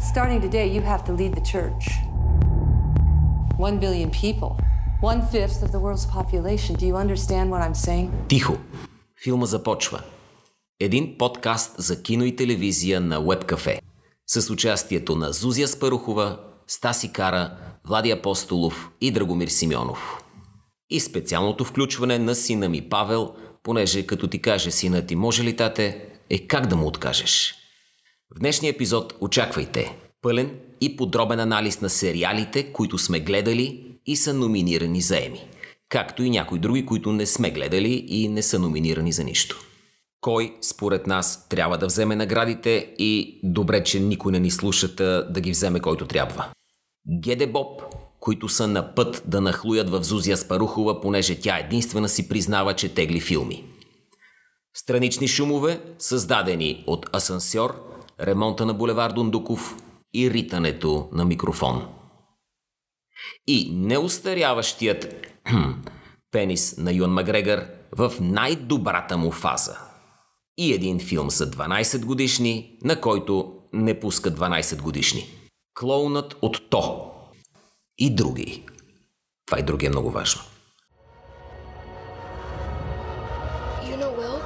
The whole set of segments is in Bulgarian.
Starting today, you have to lead the church. One billion people, one fifth of the world's population. Do you understand what I'm saying? Тихо. Филма започва. Един подкаст за кино и телевизия на Webcafe. С участието на Зузия Спарухова, Стаси Кара, Влади Апостолов и Драгомир Симеонов. И специалното включване на сина ми Павел, понеже като ти каже сина ти може ли тате, е как да му откажеш. В днешния епизод очаквайте пълен и подробен анализ на сериалите, които сме гледали и са номинирани за Еми, както и някои други, които не сме гледали и не са номинирани за нищо. Кой, според нас, трябва да вземе наградите и добре, че никой не ни слушата да ги вземе който трябва. Геде Боб, които са на път да нахлуят в Зузия Спарухова, понеже тя единствена си признава, че тегли филми. Странични шумове, създадени от асансьор, ремонта на булевар Дундуков и ритането на микрофон. И неустаряващият пенис на Юан Макгрегор в най-добрата му фаза. И един филм за 12 годишни, на който не пуска 12 годишни. Клоунът от То. И други. Това и други е много важно. You know Will?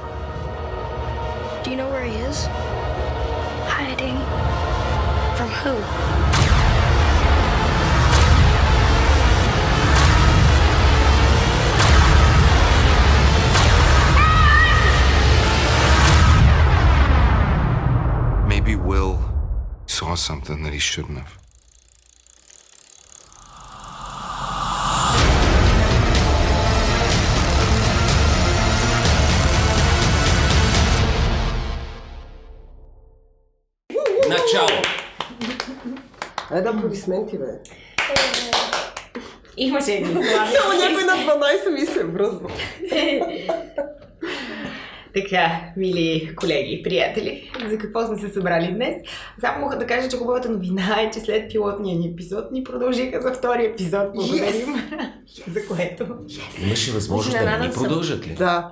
Do you know where he is? Maybe Will saw something that he shouldn't have. Айде да аплодисменти, бе. Имаше слаби. Само някой на 12 ми се бръзва. Така, мили колеги, приятели, за какво сме се събрали днес? Само мога да кажа, че хубавата новина е, че след пилотния ни епизод ни продължиха за втори епизод. Благодарим. за което. Имаше възможност да не ни продължат ли? Да.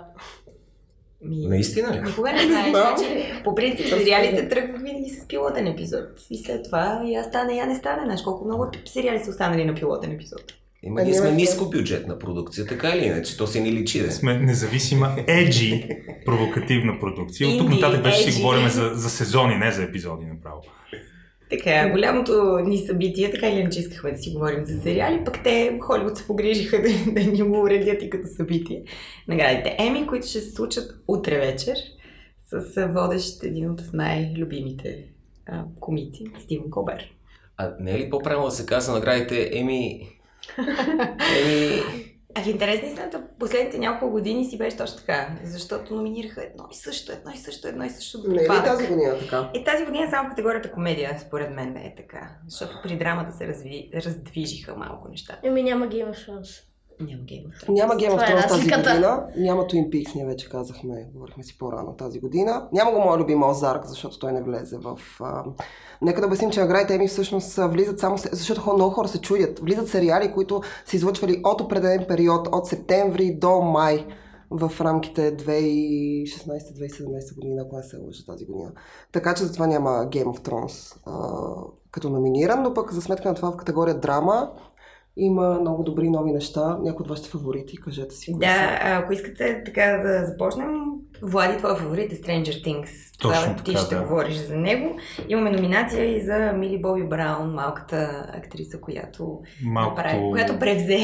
Ми... Наистина ли? Никога не знаеш, Да. че по принцип сериалите тръгват винаги с пилотен епизод. И след това я стане, я не стане. Знаеш колко много сериали са останали на пилотен епизод. Има, ние ние сме ниско бюджетна продукция, така или иначе, то се ни личи. Да. сме независима, еджи, провокативна продукция. От тук нататък вече си говорим за, за сезони, не за епизоди направо. Така, голямото ни събитие, така или иначе искахме да си говорим за сериали, пък те Холивуд се погрижиха да, да ни го уредят и като събитие. Наградите Еми, които ще се случат утре вечер с водещ един от най-любимите а, комици, Стивен Колбер. А не е ли по-правилно да се казва наградите Еми... Еми... А в интерес на истината, последните няколко години си беше точно така, защото номинираха едно и също, едно и също, едно и също. Не е ли тази година така? И тази година само в категорията комедия, според мен не е така. Защото при драмата се разви... раздвижиха малко неща. Еми няма Game of Thrones. Няма Game of Thrones. Няма Game of е Thrones тази разликата. година. Няма Twin Peaks, ние вече казахме, говорихме си по-рано тази година. Няма го моя любим Озарк, защото той не влезе в... А... Нека да обясним, че наградите Еми всъщност влизат само... Защото хора, много хора се чудят. Влизат сериали, които са излъчвали от определен период, от септември до май в рамките 2016-2017 година, ако не се лъжа тази година. Така че затова няма Game of Thrones а, като номиниран, но пък за сметка на това в категория драма има много добри нови неща. Някои от вашите фаворити, кажете си. Да, ако искате така да започнем, Влади, твой фаворит е Stranger Things. Точно Тогава ти така, ще да. говориш за него. Имаме номинация и за Мили Боби Браун, малката актриса, която, Малкото, направи, която превзе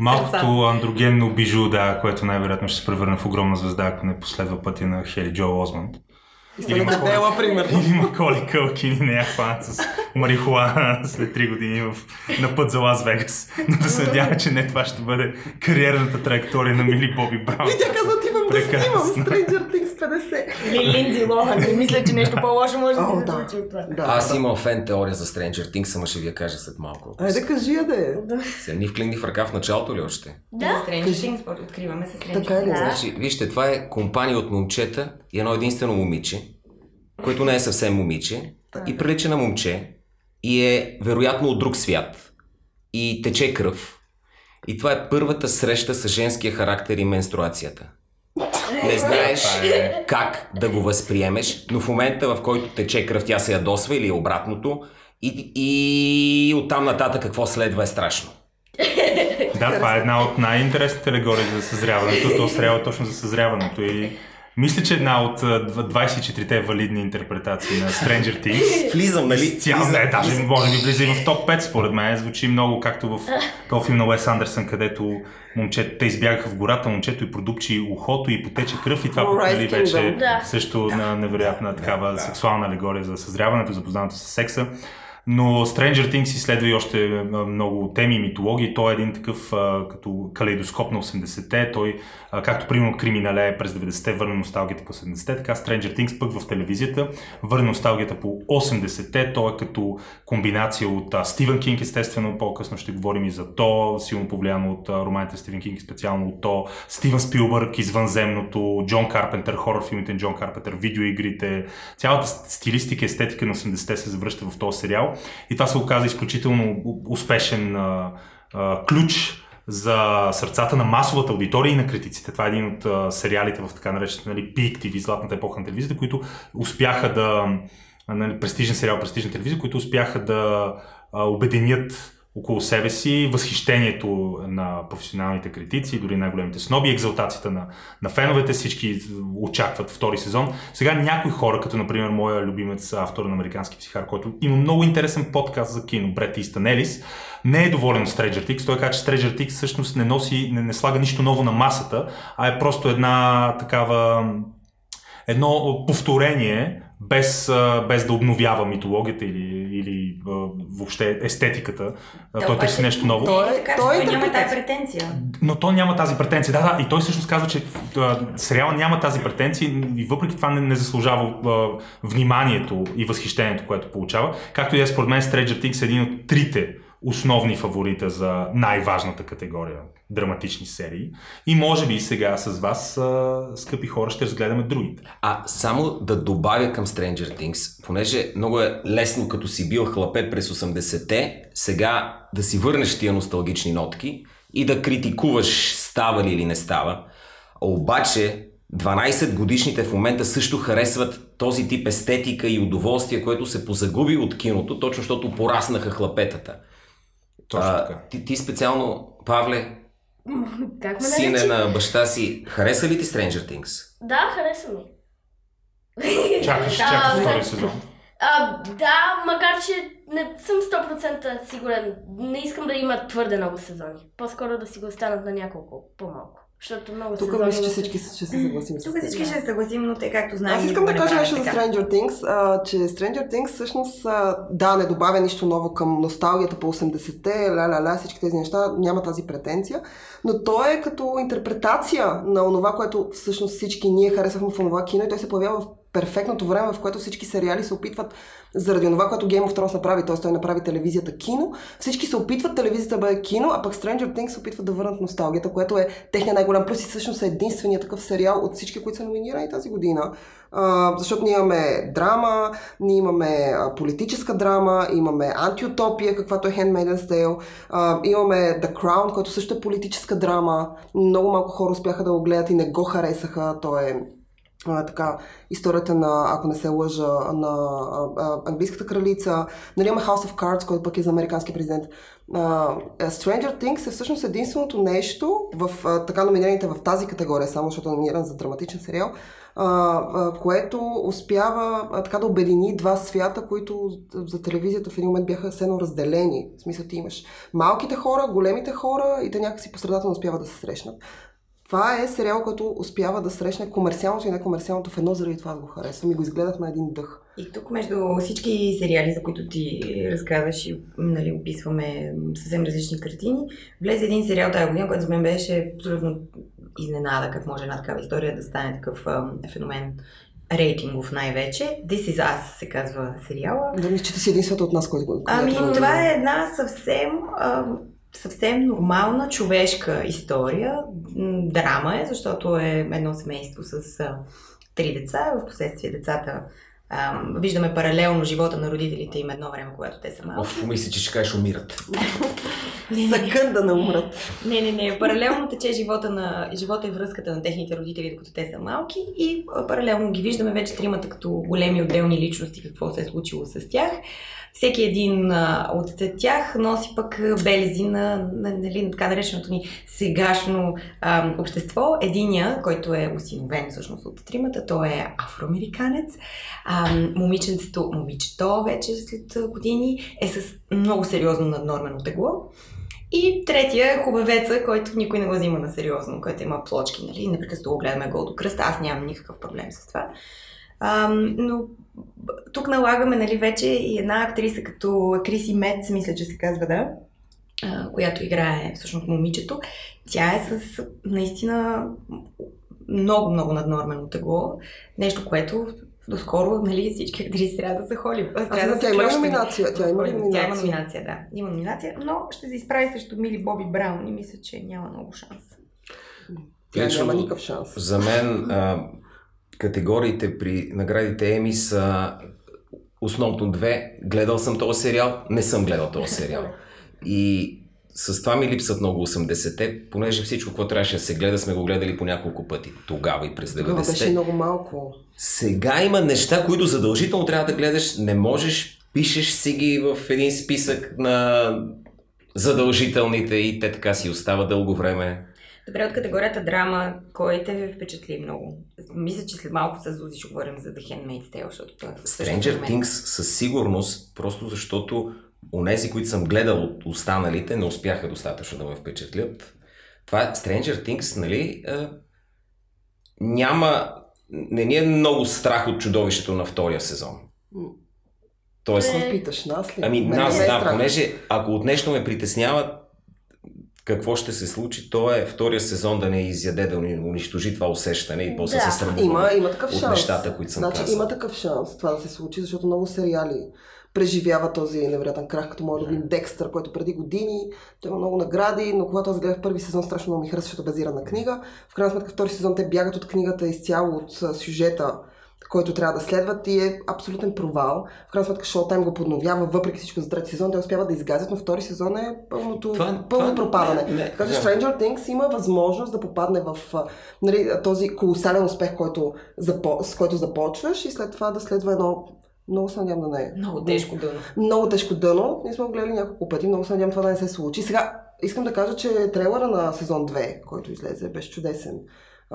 малкото андрогенно бижу, да, което най-вероятно ще се превърне в огромна звезда, ако не последва пътя на Хели Джо Осмонд. И Селена Дела, примерно. Или Маколи Кълкин и не я хванат с марихуана след 3 години в, на път за Лас Вегас. Но да се надява, че не това ще бъде кариерната траектория на Мили Боби Браун. И тя казва, да Прекрасно. снимам Stranger Things 50. Или Линдзи Лохан. Не мисля, че нещо по-лошо може О, да се да. случи от това. Да. Аз имам фен теория за Stranger Things, ама ще ви я кажа след малко. Айде кажи я да е. Се ни вклинни в ръка в началото ли още? Да. Stranger Things откриваме се Stranger Така ли? Things. Значи, вижте, това е компания от момчета и едно единствено момиче, което не е съвсем момиче и прилича на момче и е вероятно от друг свят и тече кръв. И това е първата среща с женския характер и менструацията. Не знаеш как да го възприемеш, но в момента, в който тече кръв, тя се ядосва или обратното И, и оттам нататък какво следва е страшно. Да, това е една от най-интересните алегории за съзряването. То е точно за съзряването. И мисля, че една от а, дв- 24-те валидни интерпретации на Stranger Things. Влизам, нали? Цяло, Влизам. не, даже може би влиза и в топ 5, според мен. Звучи много както в този филм на Уес Андерсън, където момчето, те избягаха в гората, момчето и продупчи ухото и потече кръв и това пък, нали, вече Да. също на невероятна такава сексуална алегория за съзряването, запознаването с секса. Но Stranger Things изследва и още а, много теми и митологии. Той е един такъв а, като калейдоскоп на 80-те. Той, а, както примерно Криминале през 90-те върна носталгията по 70-те, така Stranger Things пък в телевизията върна носталгията по 80-те. Той е като комбинация от а, Стивен Кинг, естествено. По-късно ще говорим и за то. Силно повлияно от а, романите Стивен Кинг, специално от то. Стивен Спилбърг, Извънземното, Джон Карпентър, хорър филмите на Джон Карпентър, видеоигрите. Цялата стилистика естетика на 80-те се завръща в този сериал. И това се оказа изключително успешен а, а, ключ за сърцата на масовата аудитория и на критиците. Това е един от а, сериалите в така наречената нали, Peak TV, златната епоха на телевизията, които успяха да нали, престижен сериал, престижна телевизия, които успяха да а, обединят около себе си възхищението на професионалните критици, дори най-големите сноби, екзалтацията на, на феновете, всички очакват втори сезон. Сега някои хора, като например моя любимец, автор на Американски психар, който има много интересен подкаст за кино, Брет Истън Елис, не е доволен от Stranger Things. Той каза, че Stranger Things всъщност не носи, не, не слага нищо ново на масата, а е просто една такава едно повторение, без, без да обновява митологията или, или въобще естетиката. А, той търси нещо ново. Той е- така, той е че той няма тази претенция. Но то няма тази претенция. Да, да, и той всъщност казва, че а, сериала няма тази претенция и въпреки това не, не заслужава а, вниманието и възхищението, което получава. Както и е според мен Stranger Things е един от трите основни фаворита за най-важната категория драматични серии. И може би сега с вас, скъпи хора, ще разгледаме другите. А само да добавя към Stranger Things, понеже много е лесно като си бил хлапе през 80-те, сега да си върнеш тия носталгични нотки и да критикуваш става ли или не става. Обаче 12 годишните в момента също харесват този тип естетика и удоволствие, което се позагуби от киното, точно защото пораснаха хлапетата. Точно А, така. ти, ти специално, Павле, Как ме сине на баща си, хареса ли ти Stranger Things? Да, хареса ми. Чакаш, чакаш втори сезон. А, да, макар че не съм 100% сигурен. Не искам да има твърде много сезони. По-скоро да си го останат на няколко по-малко. Защото много Тук мисля, че всички ще се съгласим Тук всички ще се съгласим, но те както знаем... Аз искам да кажа нещо за. Stranger Things, а, че Stranger Things всъщност, а, да, не добавя нищо ново към носталгията по 80-те, ля-ля-ля, всички тези неща, няма тази претенция, но той е като интерпретация на онова, което всъщност всички ние харесвахме в онова кино и той се появява в перфектното време, в което всички сериали се опитват заради това, което Game of Thrones направи, т.е. той направи телевизията кино, всички се опитват телевизията да бъде кино, а пък Stranger Things се опитват да върнат носталгията, което е техния най-голям плюс и всъщност е единствения такъв сериал от всички, които са номинирани тази година. А, защото ние имаме драма, ние имаме политическа драма, имаме антиутопия, каквато е Handmaid's Tale, а, имаме The Crown, който също е политическа драма. Много малко хора успяха да го гледат и не го харесаха. Той е а, така, историята на, ако не се лъжа, на а, а, английската кралица. Нали имаме House of Cards, който пък е за американски президент. А, Stranger Things е всъщност единственото нещо в а, така номинираните в тази категория, само защото е номиниран за драматичен сериал, а, а, което успява а, така да обедини два свята, които за телевизията в един момент бяха сено разделени. В смисъл ти имаш малките хора, големите хора и те някакси по средата не успяват да се срещнат. Това е сериал, който успява да срещне комерциалното и некомерциалното в едно, заради това да го харесвам и го изгледах на един дъх. И тук между всички сериали, за които ти разказваш и нали, описваме съвсем различни картини, влезе един сериал тази година, който за мен беше абсолютно изненада как може една такава история да стане такъв а, феномен рейтингов най-вече. This is Us се казва сериала. Да мисля, че ти си единствената от нас, който го Ами, това е една съвсем, а, съвсем нормална човешка история. Драма е, защото е едно семейство с а, три деца. В последствие децата а, виждаме паралелно живота на родителите им едно време, когато те са малки. Оф, мисля, че ще кажеш умират. Съкън да не умрат. Не, не, не. Паралелно тече живота, на, живота и връзката на техните родители, докато те са малки и паралелно ги виждаме вече тримата като големи отделни личности, какво се е случило с тях. Всеки един от тях носи пък белези на, на нали, така нареченото ни сегашно а, общество. Единия, който е осиновен всъщност от тримата, той е афроамериканец. А, момиченцето, момичето вече след години е с много сериозно наднормено тегло. И третия е хубавеца, който никой не го взима на сериозно, който има плочки, нали? Непрекъснато го гледаме гол до кръста. Аз нямам никакъв проблем с това. А, но тук налагаме, нали, вече и една актриса като Криси Мец, мисля, че се казва, да, която играе всъщност момичето. Тя е с наистина много, много наднормено тегло. Нещо, което доскоро нали, всички актриси трябва да са холи. Трябва да тя има номинация. Тя има номинация. Тя има номинация, да. Има номинация, но ще се изправи срещу Мили Боби Браун и мисля, че няма много шанс. Тя няма никакъв шанс. За мен а, категориите при наградите Еми са основно две. Гледал съм този сериал, не съм гледал този сериал. И с това ми липсват много 80-те, понеже всичко, което трябваше да се гледа, сме го гледали по няколко пъти. Тогава и през 90-те. Тогава беше много малко. Сега има неща, които задължително трябва да гледаш. Не можеш, пишеш си ги в един списък на задължителните и те така си остава дълго време. Добре, от категорията драма, кой те ви впечатли много? Мисля, че след малко с Зузи ще говорим за The Handmaid's Tale, защото той е Stranger Things със сигурност, просто защото онези, които съм гледал от останалите, не успяха достатъчно да ме впечатлят. Това е Stranger Things, нали? Е, няма... Не ни е много страх от чудовището на втория сезон. Тоест... Не питаш нас ли? Ами нас, да, понеже ако от нещо ме притеснява, какво ще се случи, то е втория сезон да не изяде, да унищожи това усещане и после да. се срамува има, има такъв от шанс. нещата, които съм значи, казал. Има такъв шанс това да се случи, защото много сериали преживява този невероятен крах, като моят любим Декстър, който преди години, той има много награди, но когато аз гледах първи сезон, страшно много ми хареса, защото е базирана книга. В крайна сметка втори сезон те бягат от книгата изцяло от сюжета, който трябва да следват и е абсолютен провал. В крайна сметка Showtime го подновява, въпреки всичко за трети сезон, те успяват да изгазят, но втори сезон е пълното, Това- пълно това- пропадане. не, не, така че да. Stranger Things има възможност да попадне в нали, този колосален успех, който, с който започваш и след това да следва едно много се надявам да не е. Много тежко дъно. Много тежко дъно. Ние сме го гледали няколко пъти. Много се надявам това да не се случи. Сега искам да кажа, че трейлера на сезон 2, който излезе, беше чудесен.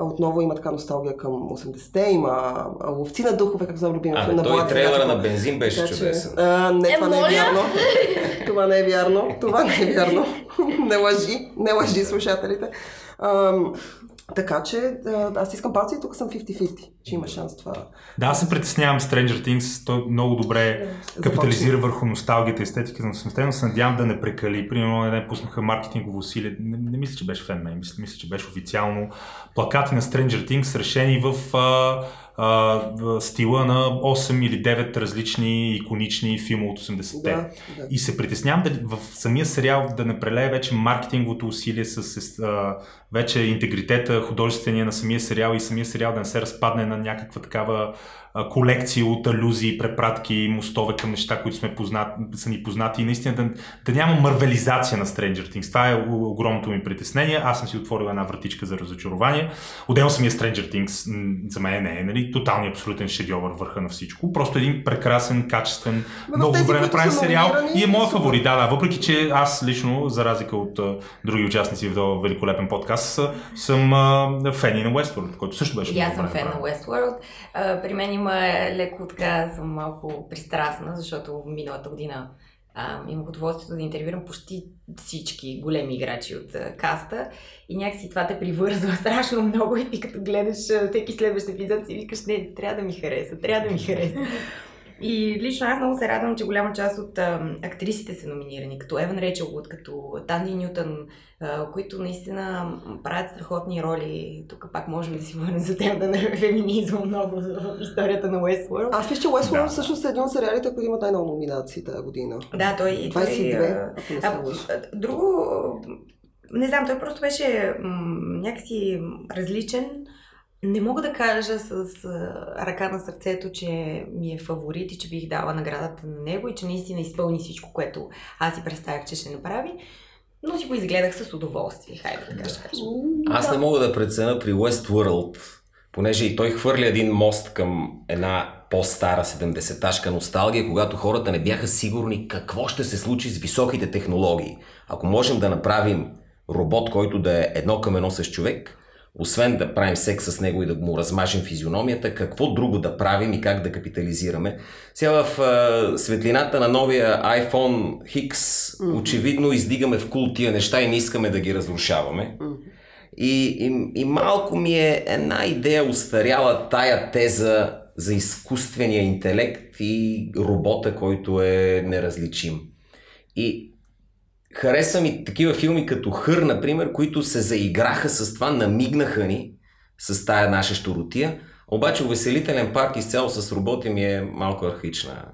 Отново има така носталгия към 80-те, има а, ловци на духове, как знам любимия А, филм на той трейлера на бензин беше Така че, чудесен. А, не, Е, това не е моля? вярно. това не е вярно. Това не е вярно. не лъжи. Не лъжи слушателите. Ам, така че аз искам палци и тук съм 50-50, че има шанс това. Да, аз се притеснявам Stranger Things. Той много добре капитализира върху носталгията и естетиката на 80-те, но се надявам да не прекали. Примерно, не пуснаха маркетингово усилие. Не, не мисля, че беше фен, мисля, мисля, че беше официално плакати на Stranger Things, решени в, а, а, стила на 8 или 9 различни иконични филми от 80-те. Да, да. И се притеснявам да, в самия сериал да не прелее вече маркетинговото усилие с, а, вече интегритета, художествения на самия сериал и самия сериал да не се разпадне на някаква такава а, колекция от алюзии, препратки, мостове към неща, които сме познат, са ни познати и наистина да, да няма мървелизация на Stranger Things. Това е огромното ми притеснение. Аз съм си отворил една вратичка за разочарование. Отделно самия Stranger Things за мен не е нали, тоталният абсолютен шедьовър върха на всичко. Просто един прекрасен, качествен, в много тези, добре направен сериал и е моят са фаворит. Да, да, въпреки че аз лично, за разлика от а, други участници в този великолепен подкаст, съм а, фен и на Westworld, който също беше И аз съм фен на. Westworld. А, при мен има леко така, съм малко пристрастна, защото миналата година а, имах удоволствието да интервюрам почти всички големи играчи от каста и някакси това те привързва страшно много и ти като гледаш всеки следващ епизод си викаш, не, трябва да ми хареса, трябва да ми хареса. И лично аз много се радвам, че голяма част от а, актрисите са номинирани, като Еван Рейчелвуд, като Танди Нютън, а, които наистина правят страхотни роли. Тук пак можем да си говорим за темата на феминизма много в историята на Westworld. Аз мисля, че Westworld Да. всъщност е един от сериалите, които имат най-много номинации тази година. Да, той... той 22, а, ако не а, друго... Не знам, той просто беше м- някакси различен. Не мога да кажа с а, ръка на сърцето, че ми е фаворит и че бих дала наградата на него и че наистина изпълни всичко, което аз си представях, че ще направи. Но си го изгледах с удоволствие, хайде ще кажа. Аз не мога да преценя при Westworld, понеже и той хвърля един мост към една по-стара 70-ташка носталгия, когато хората не бяха сигурни какво ще се случи с високите технологии. Ако можем да направим робот, който да е едно към едно с човек, освен да правим секс с него и да му размажем физиономията, какво друго да правим и как да капитализираме. Сега в а, светлината на новия iPhone X mm-hmm. очевидно издигаме в кул тия неща и не искаме да ги разрушаваме. Mm-hmm. И, и, и малко ми е една идея устаряла тая теза за изкуствения интелект и робота, който е неразличим. И хареса ми такива филми като Хър, например, които се заиграха с това, намигнаха ни с тая наша щуротия. Обаче увеселителен парк изцяло с роботи ми е малко архична.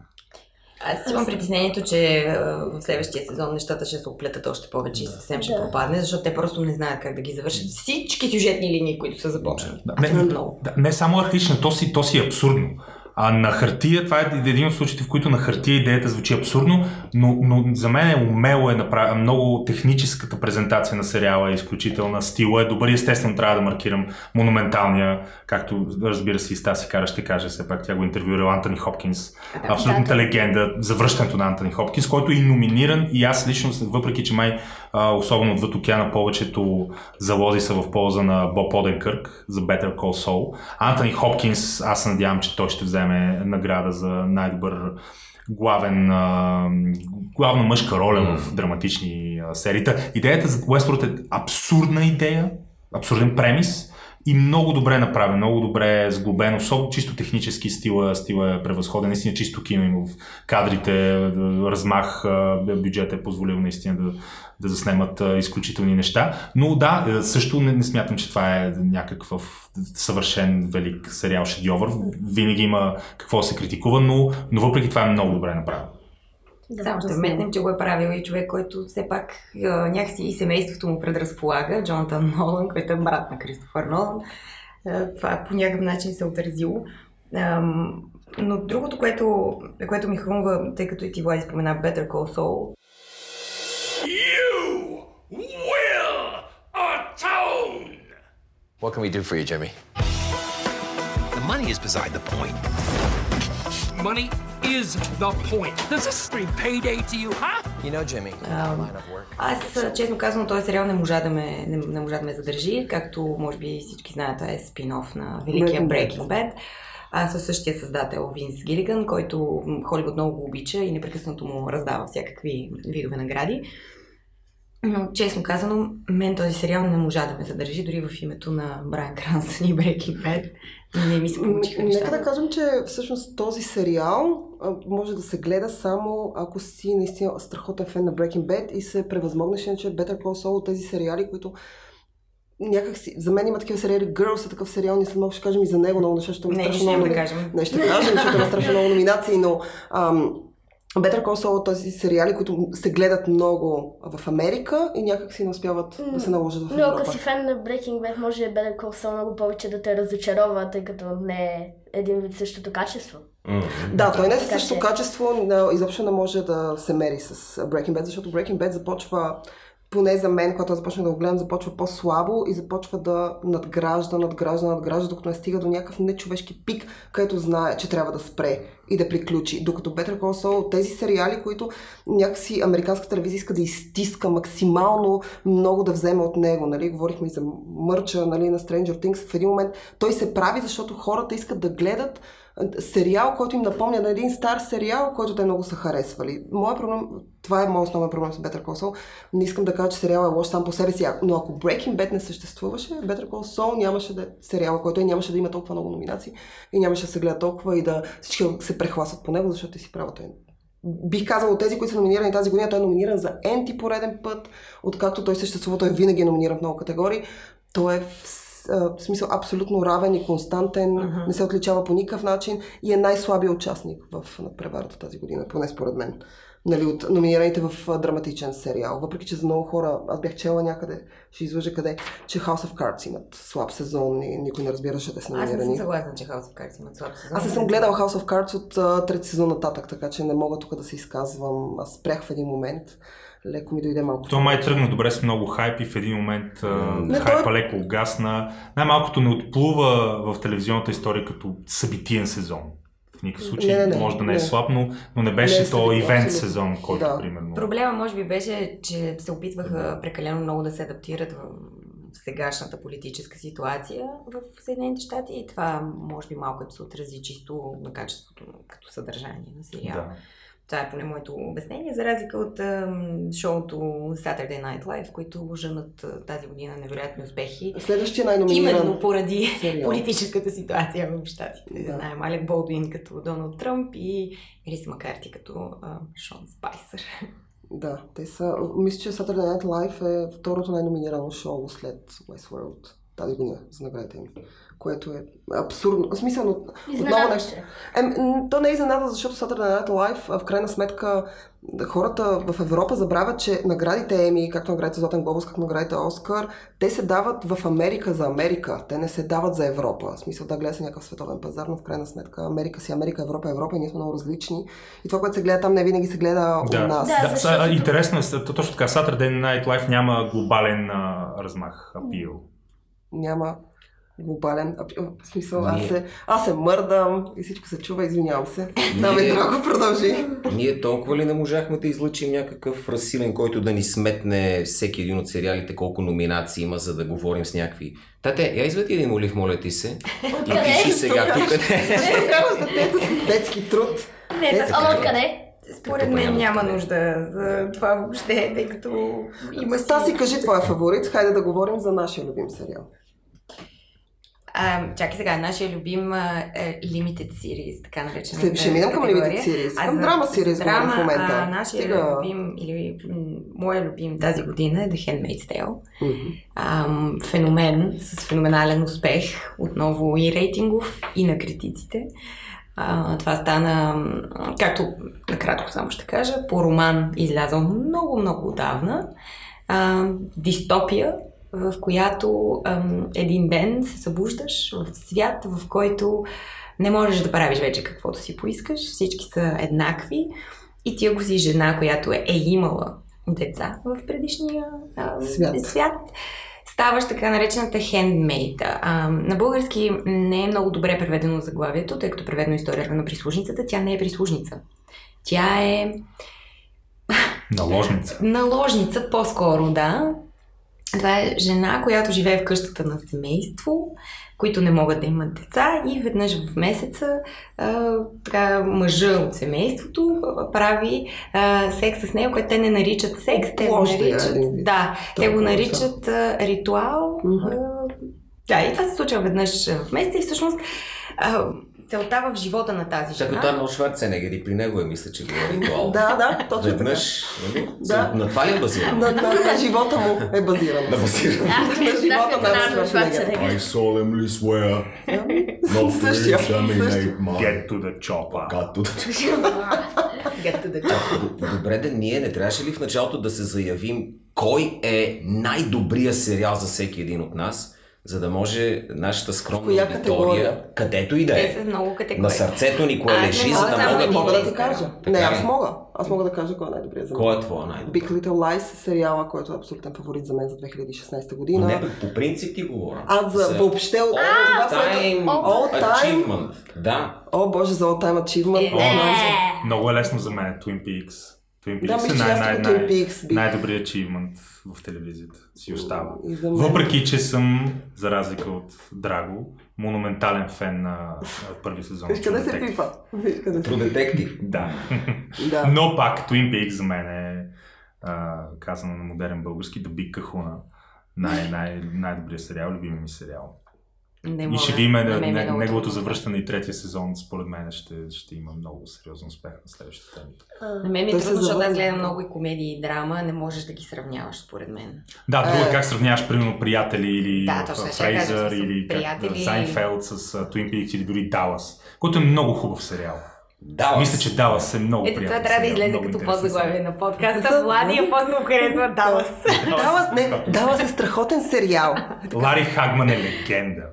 Аз имам притеснението, че в следващия сезон нещата ще се оплетат още повече и съвсем ще да. пропадне, защото те просто не знаят как да ги завършат. Всички сюжетни линии, които са започнали. Да, не, много. Да, не само архична, то си, то си е абсурдно. А на хартия, това е един от случаите, в които на хартия идеята звучи абсурдно, но, но за мен е умело е направя, много техническата презентация на сериала е изключителна, стила е добър и естествено трябва да маркирам монументалния, както разбира се и Стаси Кара ще каже, все пак тя го интервюирала Антони Хопкинс, да, абсолютната да, легенда за връщането на Антони Хопкинс, който е и номиниран и аз лично, въпреки че май особено отвъд океана повечето залози са в полза на Боб Оденкърк за Better Call Saul. Антони Хопкинс, аз се надявам, че той ще вземе награда за най-добър главен, главна мъжка роля mm. в драматични серии. Идеята за Westworld е абсурдна идея, абсурден премис, и много добре направен, много добре сглобен, особено чисто технически стила, стила е превъзходен, наистина чисто кино има в кадрите, размах, бюджет е позволил наистина да, да заснемат изключителни неща. Но да, също не, не смятам, че това е някакъв съвършен велик сериал шедьовър. Винаги има какво се критикува, но, но въпреки това е много добре направен. Да, Само ще вметнем, че го е правил и човек, който все пак някакси и семейството му предразполага, Джонатан Нолан, който е брат на Кристофър Нолан. това по някакъв начин се е отразило. но другото, което, което ми хрумва, тъй като и ти Влади спомена Better Call Saul. You will atone! What can we do for you, Jimmy? The money is beside the point. Money is the point. Does this scream payday to you, huh? You know, Jimmy, um, аз, честно казвам, този сериал не можа да ме, не, не можа да ме задържи, както може би всички знаят, е спин-оф на великия Breaking Bad. Аз със същия създател Винс Гилиган, който Холивуд много го обича и непрекъснато му раздава всякакви видове награди. Но, честно казано, мен този сериал не можа да ме задържи, дори в името на Брайан Крансън и Breaking Bad. Не ми се получиха нещата. Нека да кажем, че всъщност този сериал може да се гледа само ако си наистина страхотен фен на Breaking Bad и се превъзмогнеш, иначе Better Call Saul, тези сериали, които някак си, за мен има такива сериали, Girls е такъв сериал, не много ще кажем и за него много неща, ще не, страшно много. Не, ще кажем. Не, ще кажем, защото има страшно много номинации, но ам, Better Call Saul тези сериали, които се гледат много в Америка и някак си не успяват mm. да се наложат в Европа. Но ако си фен на Breaking Bad, може Better Call Saul много повече да те разочарова, тъй като не е един вид същото качество. Mm. Да, той не е същото качество, изобщо не може да се мери с Breaking Bad, защото Breaking Bad започва поне за мен, когато започна да го гледам, започва по-слабо и започва да надгражда, надгражда, надгражда, докато не стига до някакъв нечовешки пик, където знае, че трябва да спре и да приключи. Докато Better Call Saul, тези сериали, които някакси американска телевизия иска да изтиска максимално много да вземе от него. Нали? Говорихме и за мърча нали, на Stranger Things. В един момент той се прави, защото хората искат да гледат сериал, който им напомня на един стар сериал, който те много са харесвали. Моя проблем, това е моят основен проблем с Better Call Saul. Не искам да кажа, че сериал е лош сам по себе си, но ако Breaking Bad не съществуваше, Better Call Saul нямаше да е сериал, който е, нямаше да има толкова много номинации и нямаше да се гледа толкова и да всички се прехласват по него, защото ти си права. Той бих казал от тези, които са номинирани тази година, той е номиниран за енти пореден път, откакто той съществува, той винаги е номиниран в много категории. Той е в смисъл абсолютно равен и константен, uh-huh. не се отличава по никакъв начин и е най-слабият участник в надпреварата тази година, поне според мен. Нали, от номинираните в драматичен сериал. Въпреки, че за много хора, аз бях чела някъде, ще излъжа къде, че House of Cards имат слаб сезон и никой не разбира, че те са номинирани. Аз не съм съгласна, че House of Cards имат слаб сезон. Аз не съм гледал House of Cards от трети сезон нататък, така че не мога тук да се изказвам. Аз спрях в един момент леко ми дойде малко. То май тръгна добре с много хайп и в един момент не, хайпа той... леко угасна. Най-малкото не отплува в телевизионната история като събитиен сезон. Никакъв случай. Не, не, не, Може да не, не. е слаб, но, но не беше Не е то ивент сезон, който Да. примерно. Проблема може би беше, че се опитваха прекалено много да се адаптират в сегашната политическа ситуация в Съединените щати и това може би малко като се отрази чисто на качеството като съдържание на сериала. Да. Това е поне моето обяснение, за разлика от шоуто Saturday Night Live, които женат тази година невероятни успехи. Следващия най-номиниран Именно поради сериал. политическата ситуация в Штатите. Да. Знаем Алек Болдуин като Доналд Тръмп и Рис Макарти като а, Шон Спайсър. Да, те са... Мисля, че Saturday Night Live е второто най-номинирано шоу след Westworld тази година за наградите им. Което е абсурдно. В смисъл, но отново нещо. Е, то не е изненада, защото Saturday Night Live в крайна сметка хората в Европа забравят, че наградите Еми, както наградите Златен глобус, както наградите Оскар, те се дават в Америка за Америка. Те не се дават за Европа. В смисъл да гледа се някакъв световен пазар, но в крайна сметка Америка си Америка, Европа, Европа и ние сме много различни. И това, което се гледа там, не винаги се гледа у Да, нас. Да, да, защото- интересно е, точно така, Saturday Night Live няма глобален а, размах, апил. Няма глобален. В смисъл, аз Ние- се, аз се мърдам и всичко се чува, извинявам се. Да, Ние- ме драго, продължи. Ние толкова ли не можахме да излъчим някакъв разсилен, който да ни сметне всеки един от сериалите, колко номинации има, за да говорим с някакви... Тате, я извади един молив, моля ти се. И пиши сега тук. Защо казваш детето си детски труд? Не, Ама откъде? Според мен няма нужда за това въобще, тъй като има Стаси, кажи твоя фаворит. Хайде да говорим за нашия любим сериал. А, чакай сега, нашия любим а, е Limited Series, така наречена. Ще- ще минем към Limited Series. Към драма series говорим в момента. А, нашия Стига. любим, или м, моя любим тази година е The Handmaid's Tale. Мгм. Ам, феномен с феноменален успех, отново и рейтингов, и на критиците. А, това стана, както накратко само ще кажа, по роман излязъл много-много отдавна. А, дистопия, в която ам, един ден се събуждаш в свят, в който не можеш да правиш вече каквото си поискаш, всички са еднакви и ти ако си жена, която е, е имала деца в предишния а, Свят. свят ставаш така наречената handmaid. А, на български не е много добре преведено заглавието, тъй като преведено историята на прислужницата. Тя не е прислужница. Тя е Наложница. наложница по-скоро, да. Това е жена, която живее в къщата на семейство, които не могат да имат деца и веднъж в месеца а, така, мъжа от семейството прави а, секс с него, което те не наричат секс, те го е наричат... вид. Да, те го Толкова наричат а, ритуал. Мгм. А, да, и това се случва веднъж в месеца и всъщност а, целта в живота на тази жена... Той е Шварценегер и при него е, мисля, че го е ритуал. Да, да, точно. Веднъж, нали? Да. На това ли е базирано? На, на, на живота му е базирано. На базирано. на живота на Арнолд Арнолд Шварценегер. Шварценегер. solemnly swear not to my Get to the chopper. God to the Get to the job. Добре, да ние не трябваше ли в началото да се заявим кой е най-добрият сериал за всеки един от нас, за да може нашата скромна коя аудитория, категория? където и да е, на сърцето ни кое лежи, за да мога да Мога да ти кажа. Така Не, аз мога. Аз мога да кажа кой е най-добрият за мен. Кой е твоя най-добър? Big Little Lies, сериала, който е абсолютен фаворит за мен за 2016 година. Не, бе, по принцип ти говоря. Аз за, въобще от това, което... All-time All time? achievement. Да. О, боже, за All Time Achievement. Е. Много е лесно за мен Twin Peaks. Twin Peaks Да, е най- най- най- Peaks най-добрият achievement в телевизията. Си остава. Мен. Въпреки, че съм, за разлика от Драго, монументален фен на, първи сезон. Виж къде се пипа. True Detective. Да. Да. Но пак Twin Peaks за мен е а, казано на модерен български The Big Kahuna. Най- най- най-добрият сериал, любимия ми сериал. Не И мога. ще видим На не, ми е не, неговото завръщане и третия сезон, според мен ще, ще има много сериозен успех на следващата теми. На мен ми е трудно, защото аз гледам много и комедии и драма, не можеш да ги сравняваш, според мен. Да, друго е Е. как сравняваш, примерно, приятели или Да, точно, Фрейзър кажа, или как, приятели. Сайнфелд с uh, Twin Peaks или дори Далас, който е много хубав сериал. Да, Мисля, че Далас е много Ето приятен това трябва да излезе като подзаглавие на подкаста. Влади апостол харесва Далас. Дава, не, дава се страхотен сериал. Лари Хагман е легенда.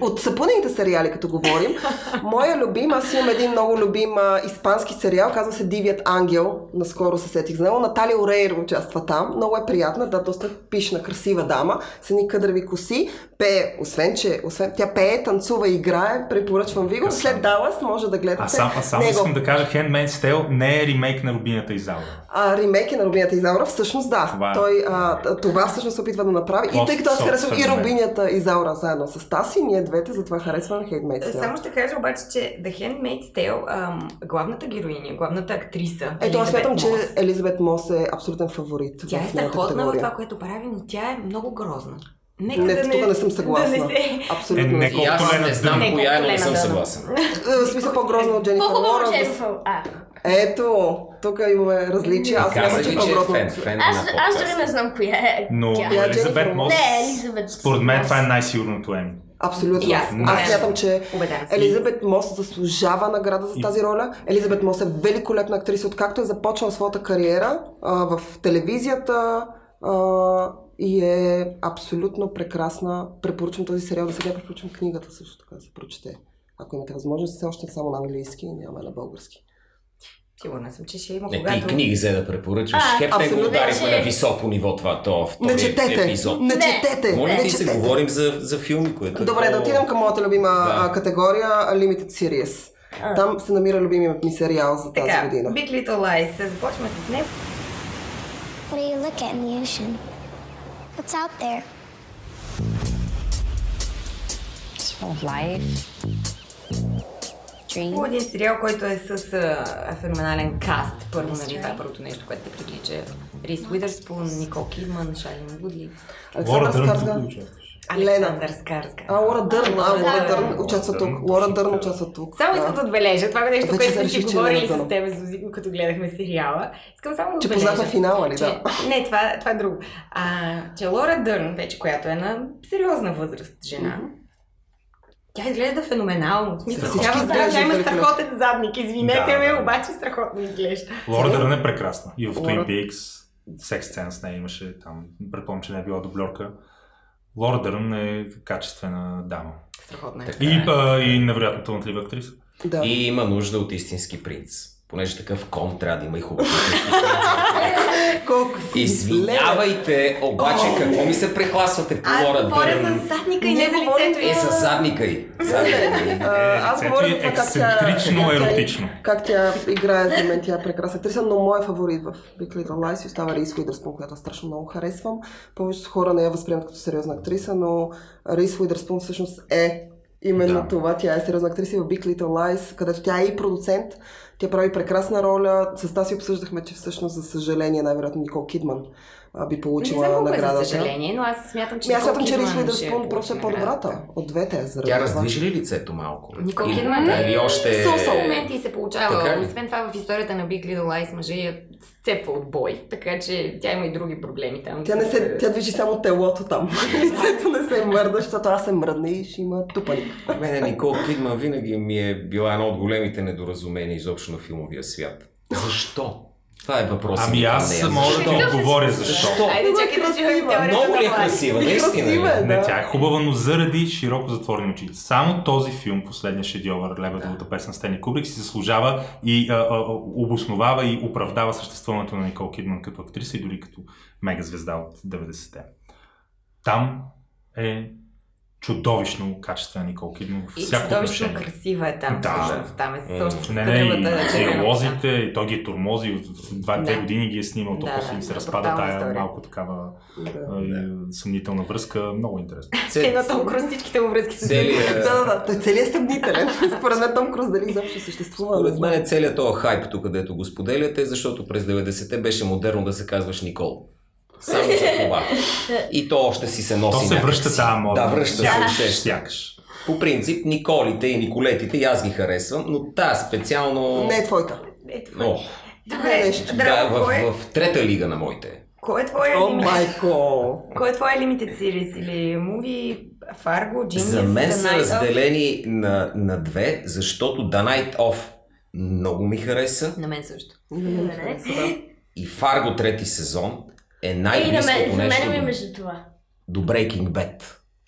От съпънените сериали, като говорим, моя любим, аз имам един много любим а, испански сериал, казва се Дивият ангел, наскоро се сетих за него. Наталия Орейро участва там, много е приятна, да, доста пишна, красива дама, с едни къдрави коси, пее, освен, че освен, тя пее, танцува и играе, препоръчвам ви го. След Далас може да гледате А сам, а само него. искам да кажа, Handmaid's Tale не е ремейк на Рубината Изаура. А, ремейк е на Рубинята Изаура, всъщност да. Това е. Той а, това всъщност опитва да направи. И Пост- тъй като аз харесвам и. Рубинята Изаура заедно с Таси, ние двете, затова харесвам Handmaid's Tale. Само ще кажа обаче, че The Handmaid's Tale, ам, главната героиня, главната актриса, Ето, аз смятам, че Елизабет Мос е абсолютен фаворит. Тя е страхотна в това, което прави, но тя е много грозна. Нека Не, да тук не съм съгласна. Да не се... Абсолютно. Е, не не съм. И аз не знам Дънън. коя, но Не, не съм съгласен. Е, В смисъл по-грозна от По-хубаво Лоренс. Ето, тук имаме различия. Аз ви, че е че е фен, фен аз, аз дори не знам коя е Но е Елизабет Мос, Не, Елизабет. според мен това е най-сигурното Еми. Абсолютно. И аз. Да. смятам, че. Елизабет Мос заслужава награда за тази роля. Елизабет Мос е великолепна актриса, откакто е започнала своята кариера а, в телевизията а, и е абсолютно прекрасна. Препоръчвам този сериал да сега препоръчвам книгата също така да се прочете. Ако имате възможност, все още само на английски, няма на български. Сигурна съм, че ще има Не, ти когато... книги взе да препоръчваш. А, Хеп не го ударихме на високо ниво това, то втори Не четете! епизод. Не Не. четете! Моля не ти се, говорим за, за филми, което е Добре, да по- отидем към моята любима Да. а, категория Limited Series. Там се намира любимият ми сериал за тази Така, година. Big Little Lies, започваме с него. What do you look at in the ocean? What's out there? It's full of life, По един сериал, който е с а, феноменален каст. Първо, нали, това е първото нещо, което те привлича. Рис Уидърспун, Никол Кидман, Шайлин Вудли, Лора Александър Дърн? Александър Скарска. А, Лора Дърн, а, Лора Дърн участва тук. Лора Дърн участва тук. Само искам да отбележа, това е нещо, което се сме си говорили с теб, Зузи, като гледахме сериала. Искам само да Че познахме финала ли, да. Не, това, това е друго. А, че Лора Дърн, вече която е на сериозна възраст жена, тя изглежда феноменално. В смисъл, тя, тя изглеждат има страхотен задник. Извинете Да, ме, да. обаче страхотно изглежда. Лора Дърн е прекрасна. И в Twin Peaks секс сцена с нея имаше там. Предполагам, че не е била дублерка. Лора Дърн е качествена дама. Страхотна е. Така И, е. а, и невероятно талантлива актриса. Да. И има нужда от истински принц. Понеже такъв ком трябва да има и хубав. Колко си Извинявайте, обаче какво ми се прехласвате по Аз Лора говоря Дърн? за задника и Ние не за лицето. Е, с задника й. Задника й. А, Аз говоря е за това как тя... ексцентрично еротично. Как тя играе за мен, тя е прекрасна актриса, но моят фаворит в Big Little Lies остава Рейс Уидърспун, която аз страшно много харесвам. Повечето хора не я възприемат като сериозна актриса, но Рейс Уидърспун всъщност е именно Да. това. Тя е сериозна актриса и в Big Little Lies, където тя е и продуцент. Тя прави прекрасна роля. С тази обсъждахме, че всъщност, за съжаление, най-вероятно Никол Кидман би Не получила знам колко е наградата. за съжаление, но аз смятам, че Ми, аз Никол смятам, че ще Уидърспун просто е по-добрата от двете. заради Тя раздвижи ли лицето малко? Никол Кидман е- Или още... С моменти се получава. Така? Освен това, в историята на Big Little Lies мъжа я сцепва от бой, така че тя има и други проблеми там. Тя, не се, тя движи само телото там. Лицето не се мърда, защото аз се мръдна и ще има тупани. Мене Никол Кидман винаги ми е била едно от големите недоразумения изобщо на филмовия свят. Защо? Това е въпросът Ами аз мога да отговоря защо. Защо? Айде, е чакай да чуем Много ли е красива, наистина? Красива е, ли? Не, да. тя е хубава, но заради широко затворени очи. Само този филм, последния шедьовър, Лебедовата песен Стени Кубрик, си заслужава и а, а, обосновава и оправдава съществуването на Никол Кидман като актриса и дори като мега звезда от 90-те. Там е чудовищно качествена Никол Кидман в И всяко чудовищно е отношение. красива е там. Да. всъщност. Там е М. също Не, не, и първата червена диалозите, и той ги е турмози, от два-две Да. години ги е снимал, то Да, после да, им се да, разпада тая история. малко такава Да. и съмнителна връзка. Много интересно. Те на Том Круз всичките му връзки с Целият... Да, да, да. Той целият е съмнителен. Според мен Том Круз дали изобщо съществува. Според мен е целият този хайп тук, където го споделяте, защото през 90-те беше модерно да се казваш Никол. Само за това. И то още си се носи То се връща мода. Да, връща се. Сякаш. По принцип, Николите и Николетите и аз ги харесвам, но тази специално... Не е твоята. Е, това. О, Добре, нещо. да, в, кой е- в трета лига на моите. Кой е твоя О, майко! Кой е твоя limited series? Или movie, Fargo, Genius, За мен са разделени на, на две, защото The Night Of много ми хареса На мен също. и Фарго трети сезон е И на най-близкото мен, за нещо мен ми между това. до Breaking Bad.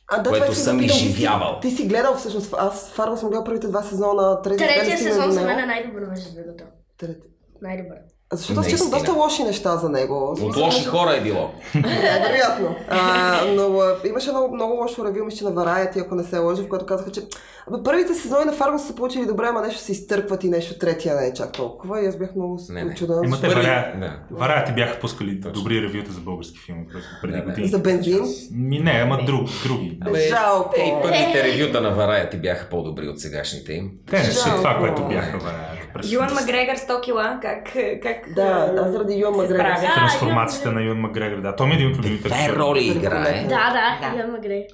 А, да, което съм питам. Ти си- изживявал. Ти си гледал всъщност, аз Фарго съм гледал първите два сезона, трети Третия сезон за него. мен е най-добър между другото. Трети. Най-добър. Защото аз четох доста лоши неща за него. От лоши хора е било. Да, вероятно. А, но а, имаше много, много лошо ревю, мисля, на Variety, ако не се лъжа, в което казаха, че абе, първите сезони на Фарго са се получили добре, ама нещо се изтъркват и нещо третия не е чак толкова. И аз бях много Не, не. очудена. Имате. Да. Варяти бяха пускали добри ревюта за български филми преди години. За бензин. Ми не, ама друг, други. Абе, Жалко. И първите ревюта на Variety бяха по-добри от сегашните им. Те не са това, което бяха Варяти. През Юан Макгрегор 100 кила, как, как Да, да, заради Юан Макгрегор. справя? Трансформацията на Юан Макгрегор, да. Той ми е един от любимите. Две роли играе. Да, да, Ян Магрей.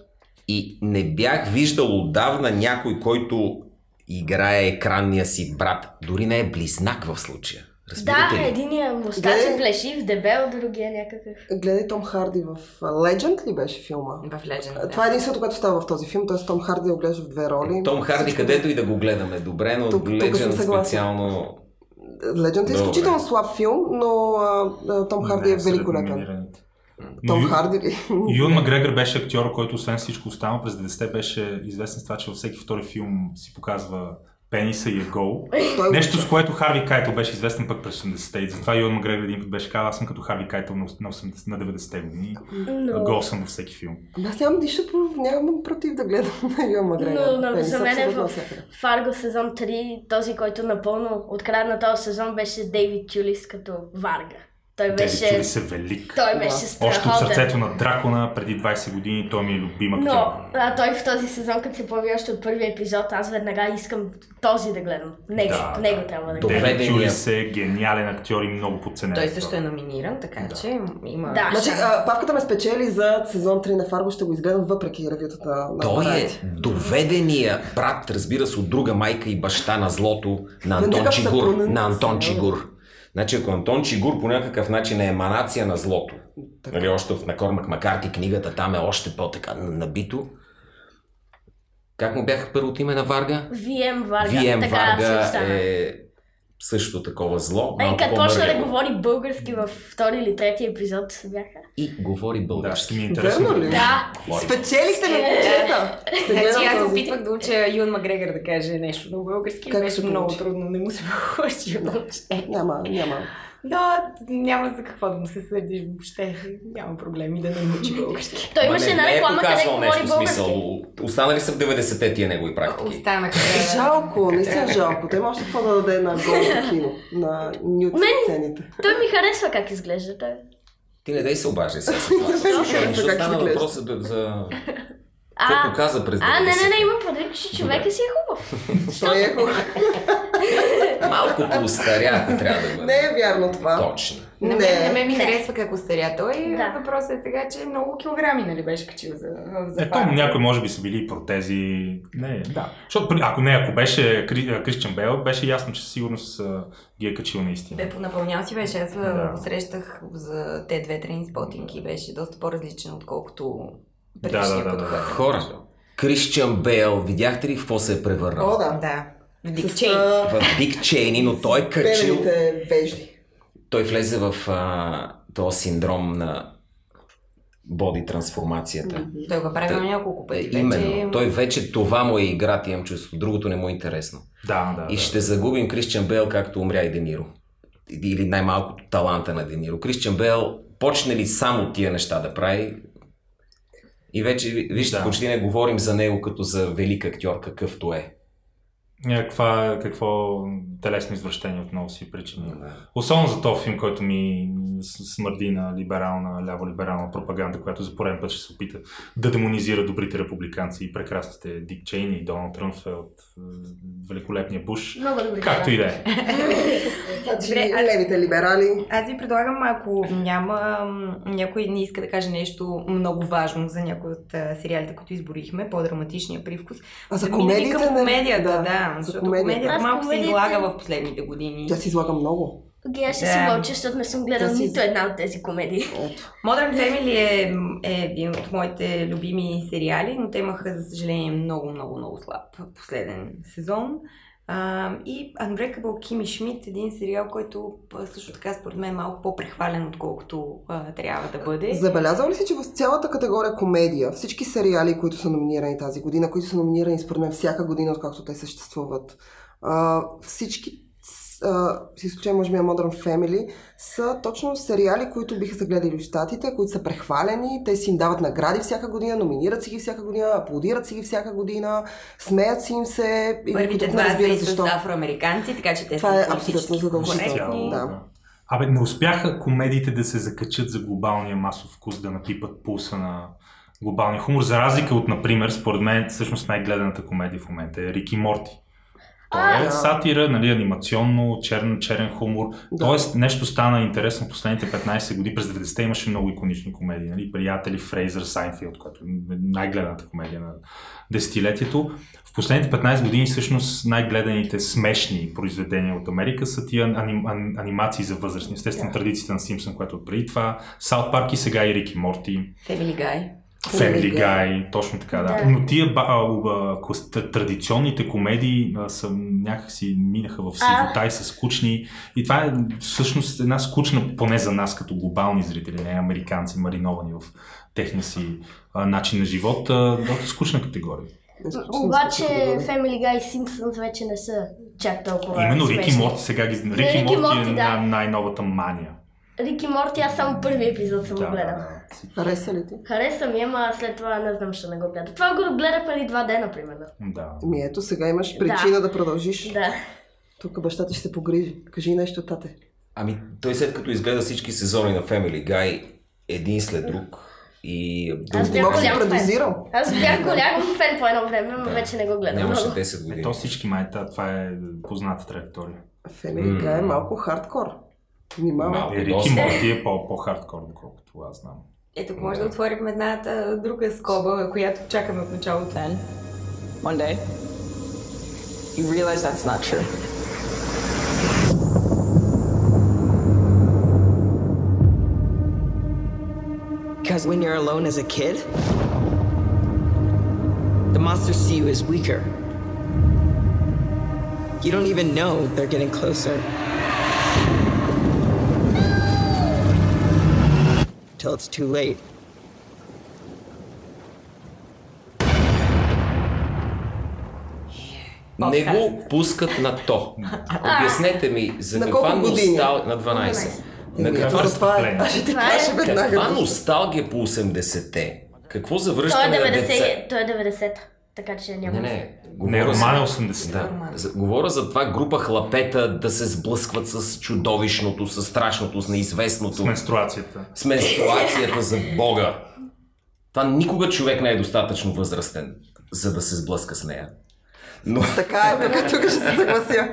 И не бях виждал отдавна някой, който играе екранния си брат. Дори не е близнак в случая. Разбирате Да, ли? единия мустачен Гледай. плешив, дебел, другия някакъв. Гледай Том Харди в Legend ли беше филма? В Legend. А, Това е единството, което става в този филм, т.е. Том Харди го гледаш в две роли. Том Харди, Всичко- където и да го гледаме добре, но Тук- тук Legend съгласен. специално... Legend е Добре. изключително слаб филм, но а, а, Том Харди е великолепен. Том Ю- Харди ли? Юн Макгрегор беше актьор, който освен всичко останало през 90-те беше известен с това, че във всеки втори филм си показва пениса и е гол. Той- Нещо, с което Харви Кайтъл беше известен пък през 80-те. И затова Юн Макгрегор един път беше казал, аз съм като Харви Кайтъл на 80, на 90-те години. Но- Гол съм във всеки филм. Аз нямам нищо, нямам против да гледам на Юан Макгрегор. Но, но за мен е в. Фарго сезон 3, този, който напълно от края на този сезон беше Дейвид Тюлис като Варга. Той беше... Тюлис е велик. Той беше Още от страхотен. сърцето на дракона преди 20 години той ми е любим актьор. Но а, той в този сезон, като се появи още от първия епизод, аз веднага искам този да гледам. Него, Да, него трябва да гледам. Дейвид Тюлис е гениален актьор и много подценен. Той също е номиниран, така че има... Да. Значи, а, папката ме спечели за сезон 3 на Фарго, ще го изгледам въпреки ревютата на Той е доведения брат, разбира се, от друга майка и баща на злото на Антон Чигур. се На Антон. Чигур. Значи, ако Антон Чигур по някакъв начин е еманация на злото, нали, още в Накормак Макарти книгата там е още по-така набито. Как му бяха първото име на Варга? VM Варга. VM така Варга е също такова зло. Ей, малко като почна да говори български във втори или трети епизод бяха. И говори Да, български. ще ми е интересно. Верно ли? Да. Говори. Спечелихте ме, момчета! Значи аз опитвах да уча Юн Макгрегор да каже нещо на български. Как беше много трудно, не му се получи въобще. Няма, няма. Да, няма за какво да му се съдиш въобще. Няма проблеми да не научи български. Той Ма имаше една не е реклама, къде говори нещо, български. смисъл. Останали са в 90-те тия негови практики. Останаха. Жалко, не си жалко. Той има още какво да даде на голото кино, на нюд Мен- сцените. Той ми харесва как изглежда той. Ти не дай се обаждай сега. за това. Защо Защо как стана да- за... А, Какво показа през а, не, не, 90-те? не, имам предвид, че човека си е хубав. Той е хубаво. Малко поостаря, ако трябва да бъде. Не е вярно това. Точно. Мен, на мен ми Не. харесва как остаря той. Да. Въпросът е сега, че много килограми нали, беше качил за, за Ето, някои може би са били и протези. Не, да. Защото ако не, ако беше Кри, Кристиан Бел, беше ясно, че а, ги е качил наистина. Бе, понапълнял си беше. Аз Да. срещах за те две трейнспотинги. Беше доста по-различен, отколкото предишния да, да, път, да. съм Хора. Кристиан Бейл, видяхте ли в какво се е превърнал? О, да. Да. В Дик Чейн. В Дик Чейни, но той е качил... вежди. Той влезе в а, този синдром на боди трансформацията. Той го прави Та- на няколко пъти. Именно. Вече... Той вече това му е играта, имам чувство. Другото не му е интересно. Да, да. И да. ще загубим Кристиан Бейл, както умря и Дениро. Или най-малкото таланта на Дениро. Кристиан Бейл почне ли само тия неща да прави, и вече, вижте, Да. почти не говорим за него като за велик актьор, какъвто е. Някаква, какво телесно извращение отново си причини. Да. Особено за този филм, който ми смърди на либерална, ляво-либерална пропаганда, която за пореден път ще се опита да демонизира добрите републиканци и прекрасните Дик Чейни и Доналд Тръмфелд, е, великолепния Буш. Много добре. Както и да е. Значи, левите либерали. Аз ви предлагам, ако няма някой не иска да каже нещо много важно за някой от сериалите, които изборихме, по-драматичния привкус. А за комедията, към не- комедията, да, да. За защото комедията. малко се комедията- излага в последните години. Тя си излага много. Аз ще Да. си мълча, защото не съм гледал Да си- нито една от тези комедии. Ето. Modern Family е, е един от моите любими сериали, но те имаха, за съжаление, много, много, много слаб последен сезон. И Unbreakable Kimi Schmidt, един сериал, който също така според мен е малко по-прехвален, отколкото а, трябва да бъде. Забелязал ли си, че в цялата категория комедия, всички сериали, които са номинирани тази година, които са номинирани според мен всяка година, откакто те съществуват, а, всички а, с изключение може би на Modern Family, са точно сериали, които биха се гледали в Штатите, които са прехвалени, те си им дават награди всяка година, номинират си ги всяка година, аплодират си ги всяка година, смеят си им се. Първите два са разбира и с защо. афроамериканци, така че те Това са е абсолютно задължително. Да. Абе, не успяха комедиите да се закачат за глобалния масов вкус, да напипат пулса на глобалния хумор, за разлика от, например, според мен, всъщност най-гледаната комедия в момента е Рики Морти. Това е да. сатира, нали, анимационно, черен, черен хумор. Да. Тоест, нещо стана интересно последните 15 години. През 90-те имаше много иконични комедии. Нали? Приятели, Фрейзър, Сайнфилд, която е най-гледаната комедия на десетилетието. В последните 15 години всъщност най-гледаните смешни произведения от Америка са тия аним, ан, анимации за възрастни. Естествено, традицията на Симпсън, която от преди това. Саут Парк и сега и Рики Морти. Family Guy. Family Guy, точно така, да. Да. Но тия ба, а, а, традиционните комедии а, са някакси минаха в сивота и са скучни. И това е всъщност една скучна, поне за нас като глобални зрители, не американци, мариновани в техния си а, начин на живот, а, доста скучна категория. Обаче Family Guy и Simpsons вече не са чак толкова Именно Рики. Морти сега ги... Рики, Морти, е да. най- най-новата мания. Рики Морти, аз само първи епизод съм го гледал. Хареса ли ти? Хареса ми, ама след това не знам, ще не го гледа. Това го гледах преди два дена, примерно. Да. Ми ето, сега имаш причина да, продължиш. Да. Тук баща ти ще се погрижи. Кажи нещо, тате. Ами, той след като изгледа всички сезони на Family Guy, един след друг, и Аз бях голям фен. предозирал. Аз бях голям фен по едно време, но Да. вече не го гледам. Нямаше много. 10 години. То всички май, та- това е позната траектория. Family Guy е малко хардкор. Внимавай. Е, Рики Морти е по- по-хардкор, доколкото аз знам. Ето, може да отворим една та, друга скоба, която чакаме от началото. Then, one day, you realize that's not true. Because when you're alone as a kid, the monsters see you as weaker. You don't even know they're getting closer. Till it's too late. Не го пускат на то. Обяснете ми, за На каква носталгия... На 12. На Еми, каква, това е. Ще ти кажа веднага. каква носталгия по 80-те? Какво е завръщане на деца? 90, той е 90, така че няма. Не, не. Не, говоря роман е за- 80. Да. За, говоря за това група хлапета да се сблъскват с чудовищното, с страшното, с неизвестното. С менструацията. С менструацията за Бога. Това никога човек не е достатъчно възрастен, за да се сблъска с нея. Но... Така е, тук, тук ще се съглася.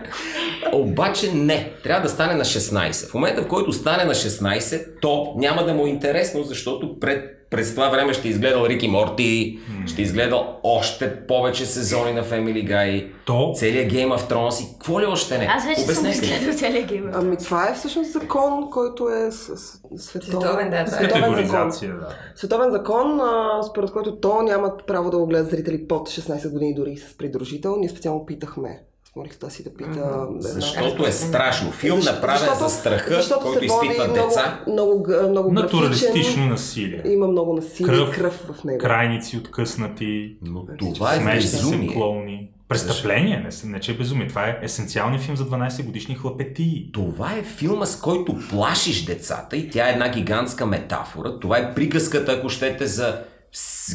Обаче не, трябва да стане на 16. В момента, в който стане на 16, то няма да му е интересно, защото пред, през това време ще изгледал Рики Морти, ще изгледал още повече сезони на Family Guy, то... целият Game of Thrones и какво ли още не. Аз вече съм Обяснете ми. изгледал целия гейм. Ами това е всъщност закон, който е световен, Световен, да, е. световен закон. Да. Световен закон, а, според който то нямат право да го гледат зрители под 16 години, дори с придружител. Ние специално питахме. Смолих си да пита. една- Защото е страшно. Филм направен защото- за страха, защото който изпитват много, деца. Много, много Натуралистично насилие. Има много насилие Кръв, и кръв в него. крайници откъснати, Но това е се безумие. клоуни. Престъпление, не, не че е безумие. Това е есенциалният филм за 12 годишни хлапети. Това е филма, с който плашиш децата и тя е една гигантска метафора. Това е приказката, ако щете, за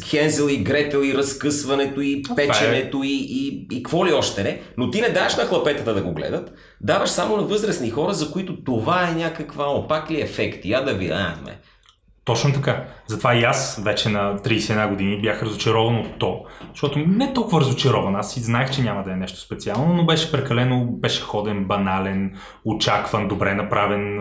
Хензел и Гретел и разкъсването и печенето и, и, и какво ли още не. Но ти не даваш на хлапетата да го гледат, даваш само на възрастни хора, за които това е някаква опак ли ефект. Я да ви... А, ме. Точно така. Затова и аз вече на 31 години бях разочарован от то, защото не толкова разочарован. Аз си знаех, че няма да е нещо специално, но беше прекалено, беше ходен, банален, очакван, добре направен,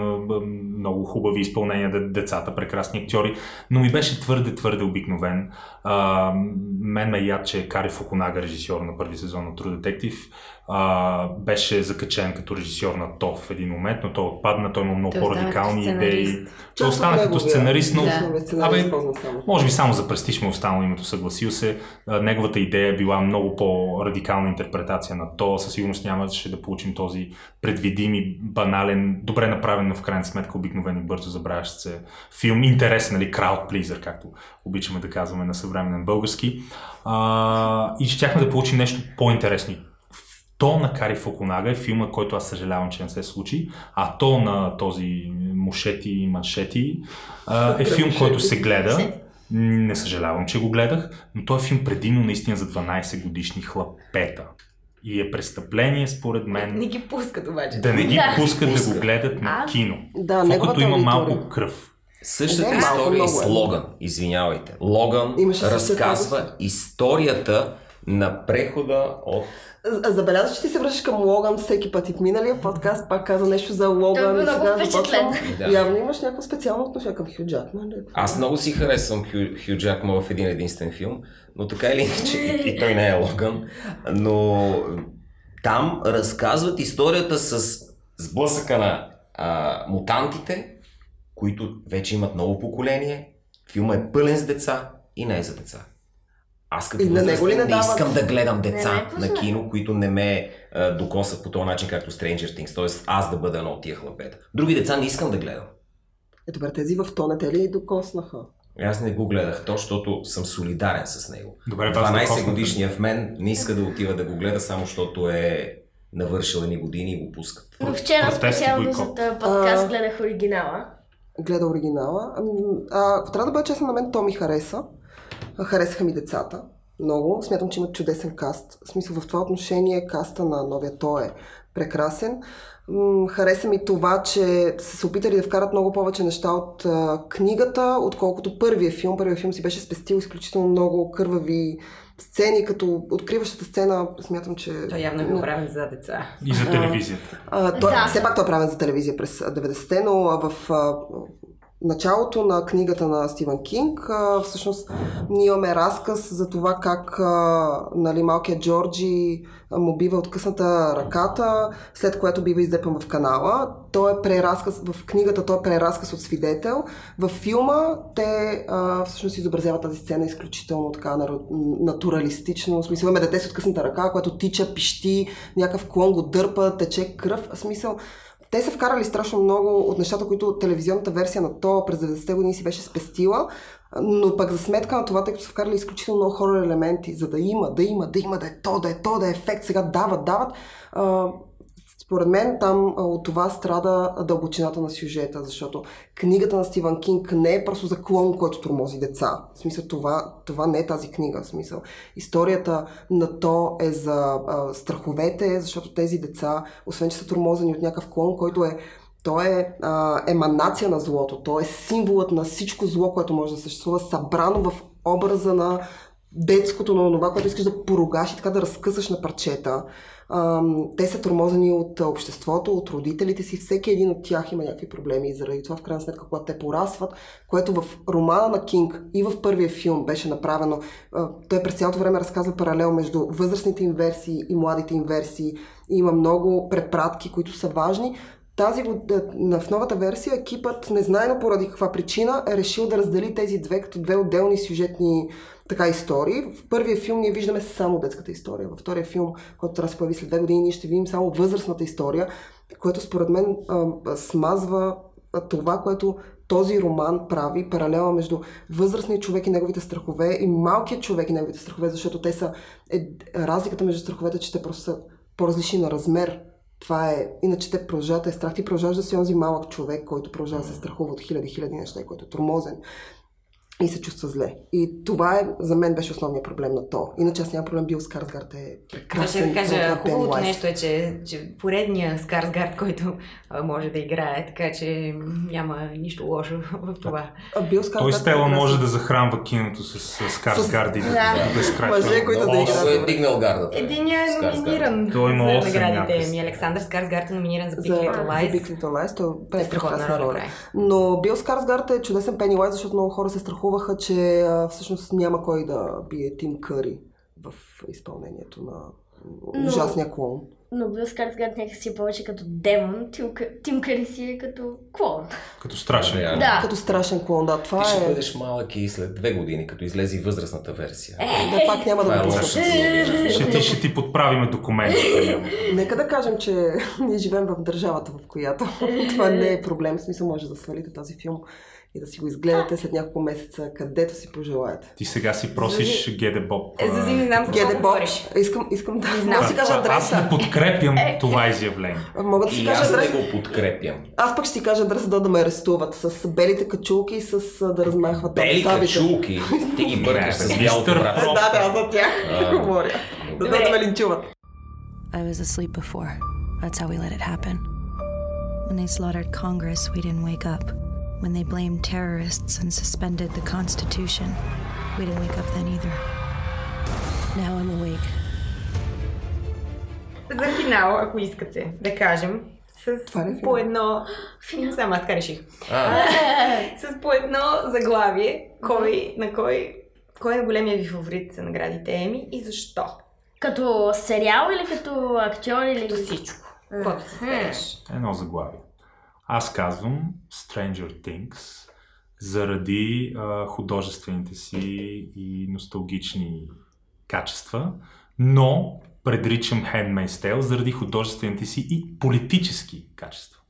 много хубави изпълнения, де- децата, прекрасни актьори, но ми беше твърде, твърде обикновен. А, мен ме яд, че Кари Фукунага, режисьор на първи сезон на True Detective, а, беше закачен като режисьор на То в един момент, но той отпадна, той има много по-радикални идеи. Той остана като неговия. сценарист, но... Да. Абе, може би само за престиж му е останало името, съгласил се. А, Неговата идея е била много по-радикална интерпретация на то. Със сигурност нямаше да получим този предвидим и банален, добре направен, но в крайна сметка обикновен и бързо забравящ се филм. Интересен, нали, pleaser, както обичаме да казваме на съвременен български. А, и щяхме да получим нещо по-интересно. То на Кари Фукунага е филма, който аз съжалявам, че не се случи, а то на този Мушети и Маншети е филм, който се гледа. Не съжалявам, че го гледах, но той е филм предимно наистина за 12 годишни хлапета. И е престъпление, според мен, Не ги пускат обаче. да не ги Да. пускат да го гледат на кино. Да, в неговата като има малко кръв. Същата малко, история и с е. Логан. Извинявайте. Логан Имаше разказва историята на прехода от З- Забелязваш, че ти се връщаш към Логан всеки път и в миналия подкаст пак каза нещо за Той Логан бил и много впечатлен. Да. Явно имаш някакво специално отношение към Хю Джакман. ли? Аз много си харесвам Хю, Хю Джакман в един единствен филм, но така или иначе и, и той не е Логан, но там разказват историята с сблъсъка на а, мутантите, които вече имат ново поколение. Филма е пълен с деца и не е за деца. Аз като на него ли не не дават? искам да гледам Не деца ме на кино, които не ме а, докосат по този начин, както Stranger Things, т.е. аз да бъда едно от тия хлапета. Други деца не искам да гледам. Е, добре, тези в то не те ли докоснаха? Аз не го гледах то, защото съм солидарен с него. Добре, вас 12 докоснаха. годишния в мен не иска да отива да го гледа, само защото е навършил едни години и го пускат. Но вчера специално за този подкаст гледах оригинала. Гледа оригинала. А, трябва да бъда честна, на мен то ми хареса. Харесаха ми децата. Много. Смятам, че има чудесен каст. В смисъл, в това отношение каста на новия той е прекрасен. Хареса ми това, че са се опитали да вкарат много повече неща от а, книгата, отколкото първия филм. Първия филм си беше спестил изключително много кървави сцени, като откриващата сцена, смятам, че... Той явно е направен за деца. И за телевизията. А, той, Да. Все пак той е правен за телевизия през 90-те, но а, в а, началото на книгата на Стивън Кинг а, всъщност ние имаме разказ за това как а, нали, малкият Джорджи му бива откъсната ръката, след което бива издепен в канала. Той е преразказ, в книгата той е преразказ от свидетел. В филма те а, всъщност изобразяват тази сцена изключително така натуралистично. В смисъл имаме дете с откъсната ръка, което тича, пищи, някакъв клон го дърпа, тече кръв. В смисъл, те са вкарали страшно много от нещата, които телевизионната версия на то през 90-те години си беше спестила, но пък за сметка на това, тъй като са вкарали изключително много хорор елементи, за да има, да има, да има, да е то, да е то, да е ефект, сега дават, дават. Според мен там от това страда дълбочината на сюжета, защото книгата на Стивън Кинг не е просто за клон, който тормози деца. В смисъл това, това не е тази книга. В смисъл историята на то е за а, страховете, защото тези деца, освен че са тормозени от някакъв клон, който е той е а, еманация на злото. Той е символът на всичко зло, което може да съществува, събрано в образа на детското, на това, което искаш да поругаш и така да разкъсаш на парчета. Те са тормозени от обществото, от родителите си. Всеки един от тях има някакви проблеми. И заради това, в крайна сметка, когато те порасват, което в романа на Кинг и в първия филм беше направено, той през цялото време разказва паралел между възрастните им версии и младите им версии. И има много препратки, които са важни. Тази на- в новата версия екипът, незнайно поради каква причина, е решил да раздели тези две като две отделни сюжетни така истории. В първия филм ние виждаме само детската история. Във втория филм, който трябва да се появи след две години, ние ще видим само възрастната история, което според мен смазва това, което този роман прави, паралела между възрастния човек и неговите страхове и малкият човек и неговите страхове, защото те са... Е, разликата между страховете, е, че те просто са по-различни на размер. Това е, иначе те продължават е страх. Ти продължаваш да си онзи малък човек, който продължава да се страхува от хиляди, хиляди неща, който е тормозен. И се чувства зле. И това е, за мен беше основният проблем на то. Иначе аз нямам проблем, Бил Скарсгард е прекрасен. ще кажа, хубавото нещо е, че, че поредния Скарсгард, който а, може да играе, така че няма нищо лошо в това. А Бил Той Скарсгард Стела може да захранва киното с, с Скарсгарди. Да. Безкрайно. Мъже, които да играят е дигнал гардата. Единия е Скарсгард. номиниран Той има за наградите ми. Александър Скарсгард е номиниран за Big Little за. Той Е е страхотна прекрасна роля. Но Бил Скарсгард е чудесен Пенилайз, защото много хора се страхуваха, че а, всъщност няма кой да бие Тим Къри в изпълнението на Но- ужасния клон. Но Бил Скарсгард някакси е повече като демон, Тим, Тим Къри си е като клон. Като страшен. Да. Да. Като страшен клон, да. Това Ти ще е... бъдеш малък и след две години, като излезе и възрастната версия. Да, пак няма да е го пускам. Ще ти, ще ти подправиме документи. Нека да кажем, че ние живеем в държавата, в която това не е проблем. В смисъл може да свалите този филм и да си го изгледате след няколко месеца, където си пожелаете. Ти сега си просиш Геде Боб. Е, Зузи, не знам за Геде Боб, искам, искам да, знам. мога да си кажа Аз не адреса. подкрепям това изявление. Мога да си И кажа аз не адреса. го подкрепям. Аз пък ще ти кажа адреса да, да ме арестуват с белите качулки и с да размахват Бели качулки. Ти ги бъркаш с бялото брат. Проп. Да, да, за тях говоря. Да, да, да ме линчуват. I was asleep before. That's how we let it happen. When they slaughtered Congress, we didn't wake up. When they blamed terrorists and suspended the Constitution, we didn't wake up then either. Now I'm awake. За финал, ако искате да кажем, с е по едно... Финал, само аз така реших. С по едно заглавие, кой на кой, кой е големия ви фаворит за наградите Еми и защо? Като сериал или като актьор или... Като всичко. Каквото се. Едно заглавие. Аз казвам Stranger Things заради а, художествените си и носталгични качества, но предричам Handmaid's Tale заради художествените си и политически качества.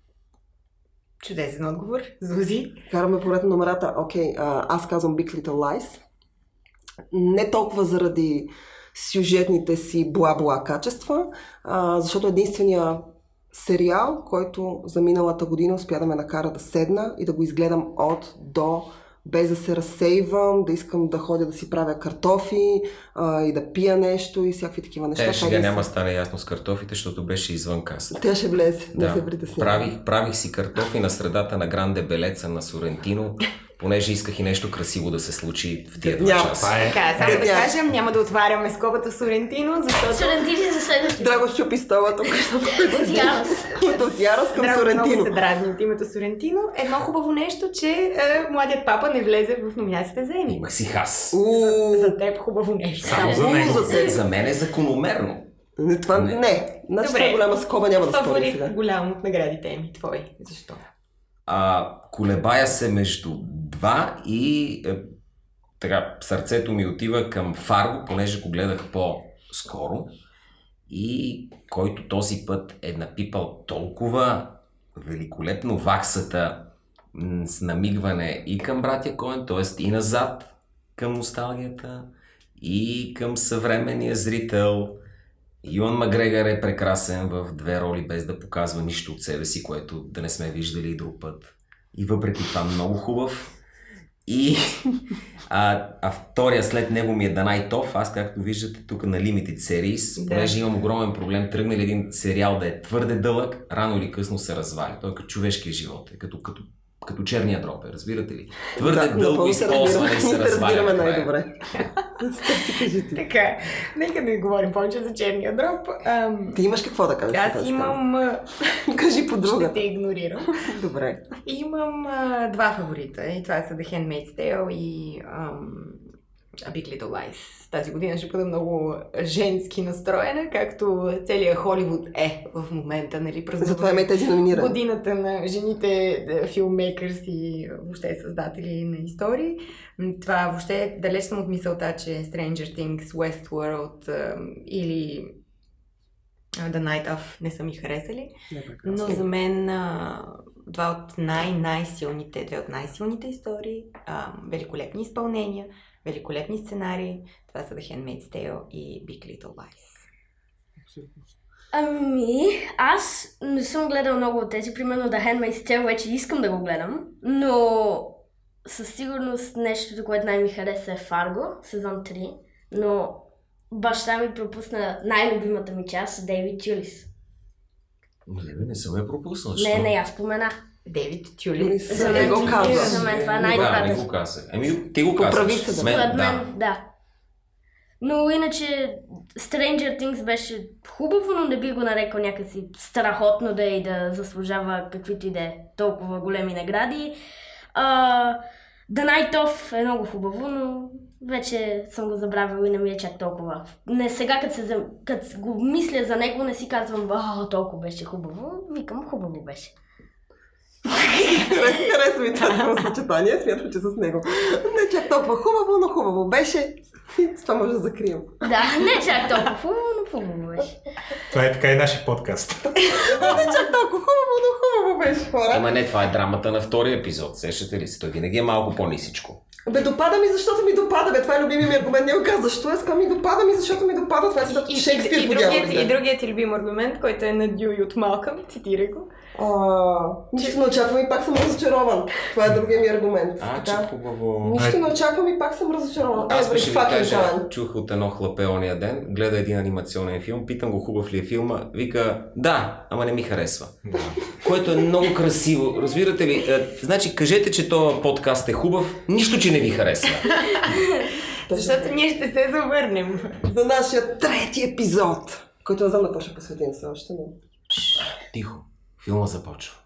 Чудесен отговор. Зузи. Караме поред на номерата. Окей, а, аз казвам Big Little Lies. Не толкова заради сюжетните си бла-бла качества, а, защото единствения сериал, който за миналата година успя да ме накара да седна и да го изгледам от до, без да се разсейвам, да искам да ходя да си правя картофи а, и да пия нещо и всякакви такива неща. Това сега не няма да стане ясно с картофите, защото беше извън каста. Тя ще влезе, не Да, се притеснявай. правих, правих си картофи на средата на Гранде Белеца на Сорентино, понеже исках и нещо красиво да се случи в тия два часа. Това е Така, само да Няма. кажем, няма да отваряме скобата Сорентино, защото Сорентини за следващия. Драго щупи стола тук, защото От Ярос. от Ярос към Драго много Сорентино. се дразни от името Сорентино. Едно хубаво нещо, че е, младият папа не влезе в номинацията за Еми. Имах си хас. Уу, За теб хубаво нещо. Само за него. за. За мен е закономерно. Не, това Не. не. Значи Добре. това е голяма скоба, няма да спорим сега. голям от наградите Еми. Твой. Защо? А, колебая се между два и е, така, сърцето ми отива към Фарго, понеже го гледах по-скоро и който този път е напипал толкова великолепно ваксата с намигване и към братя Коен, т.е. и назад към носталгията и към съвременния зрител. Юан Макгрегор е прекрасен в две роли, без да показва нищо от себе си, което да не сме виждали и друг път. И въпреки това много хубав. И а, а втория след него ми е Данай Тоф. Аз, както виждате тук на Limited Series, Да. понеже имам огромен проблем, тръгне ли един сериал да е твърде дълъг, рано или късно се разваля. Той е като човешкия живот, е като, като, като черния дроп, е, разбирате ли? Твърде Да, дълго използване се разваля. най-добре. Така, нека да не говорим повече за черния дроп. Ам, Ти имаш какво да кажеш? аз имам... Кажи по Ще друга. те игнорирам. Добре. Имам а, два фаворита и това са The Handmaid's Tale и ам, Big Little Lies. Тази година ще бъда много женски настроена, както целият Холивуд е в момента, нали? празнува Затова има тези номинирани. Годината на жените филмейкърс и въобще създатели на истории. Това въобще далеч съм от мисълта, че Stranger Things, Westworld или The Night Of не са ми харесали. Но за мен два от най-най-силните, две от най-силните истории, а, великолепни изпълнения, великолепни сценарии, това са The Handmaid's Tale и Big Little Lies. Ами, аз не съм гледал много от тези. Примерно The Handmaid's Tale вече искам да го гледам, но със сигурност нещото, което най-ми хареса е Фарго, сезон 3, но баща ми пропусна най-любимата ми част, Дейвид Тюлис. Не, не съм я пропуснал. Не, не, аз спомена. Дейвид Тюлис. За мен, за мен това е Да, не най-добрата. го казах. Еми, ти го Поправи се, да. Мен, Според да. мен, да. Но иначе Stranger Things беше хубаво, но не би го нарекал някакси страхотно да е и да заслужава каквито и да е толкова големи награди. А, The Night е много хубаво, но вече съм го забравила и не ми е чак толкова. Не сега, като, се, като го мисля за него, не си казвам, а, толкова беше хубаво. Викам, хубаво беше. Харесва ми това съчетание, смятам, че с него. Не чак толкова хубаво, но хубаво беше. С това може да закрием. Да, не чак толкова хубаво, но хубаво беше. Това е така и нашия подкаст. Не чак толкова хубаво, но хубаво беше, хора. Ама не, това е драмата на втория епизод. Сещате ли се? Той винаги е малко по-нисичко. Бе, допада ми, защото ми допада. Бе, това е любимия ми аргумент. Не го каза, защо е ми допада ми, защото ми допада. Това е за И, Шекспир и, по другият, и другият ти любим аргумент, който е на Дюй от Малкъм, цитирай го. А, нищо не очаквам и пак съм разочарован. Това е другия ми аргумент. А, че Така. хубаво. Нищо не очаквам и пак съм разочарован. Аз Every ще ви кажа, чух от едно хлапе ония ден, гледа един анимационен филм, питам го хубав ли е филма, вика да, ама не ми харесва. Което е много красиво. Разбирате ли? Е, значи, кажете, че този подкаст е хубав, нищо, че не ви харесва. Защото ние ще се завърнем. За нашия трети епизод, който не знам на какво ще посветим все още, но... Тихо, филма започва.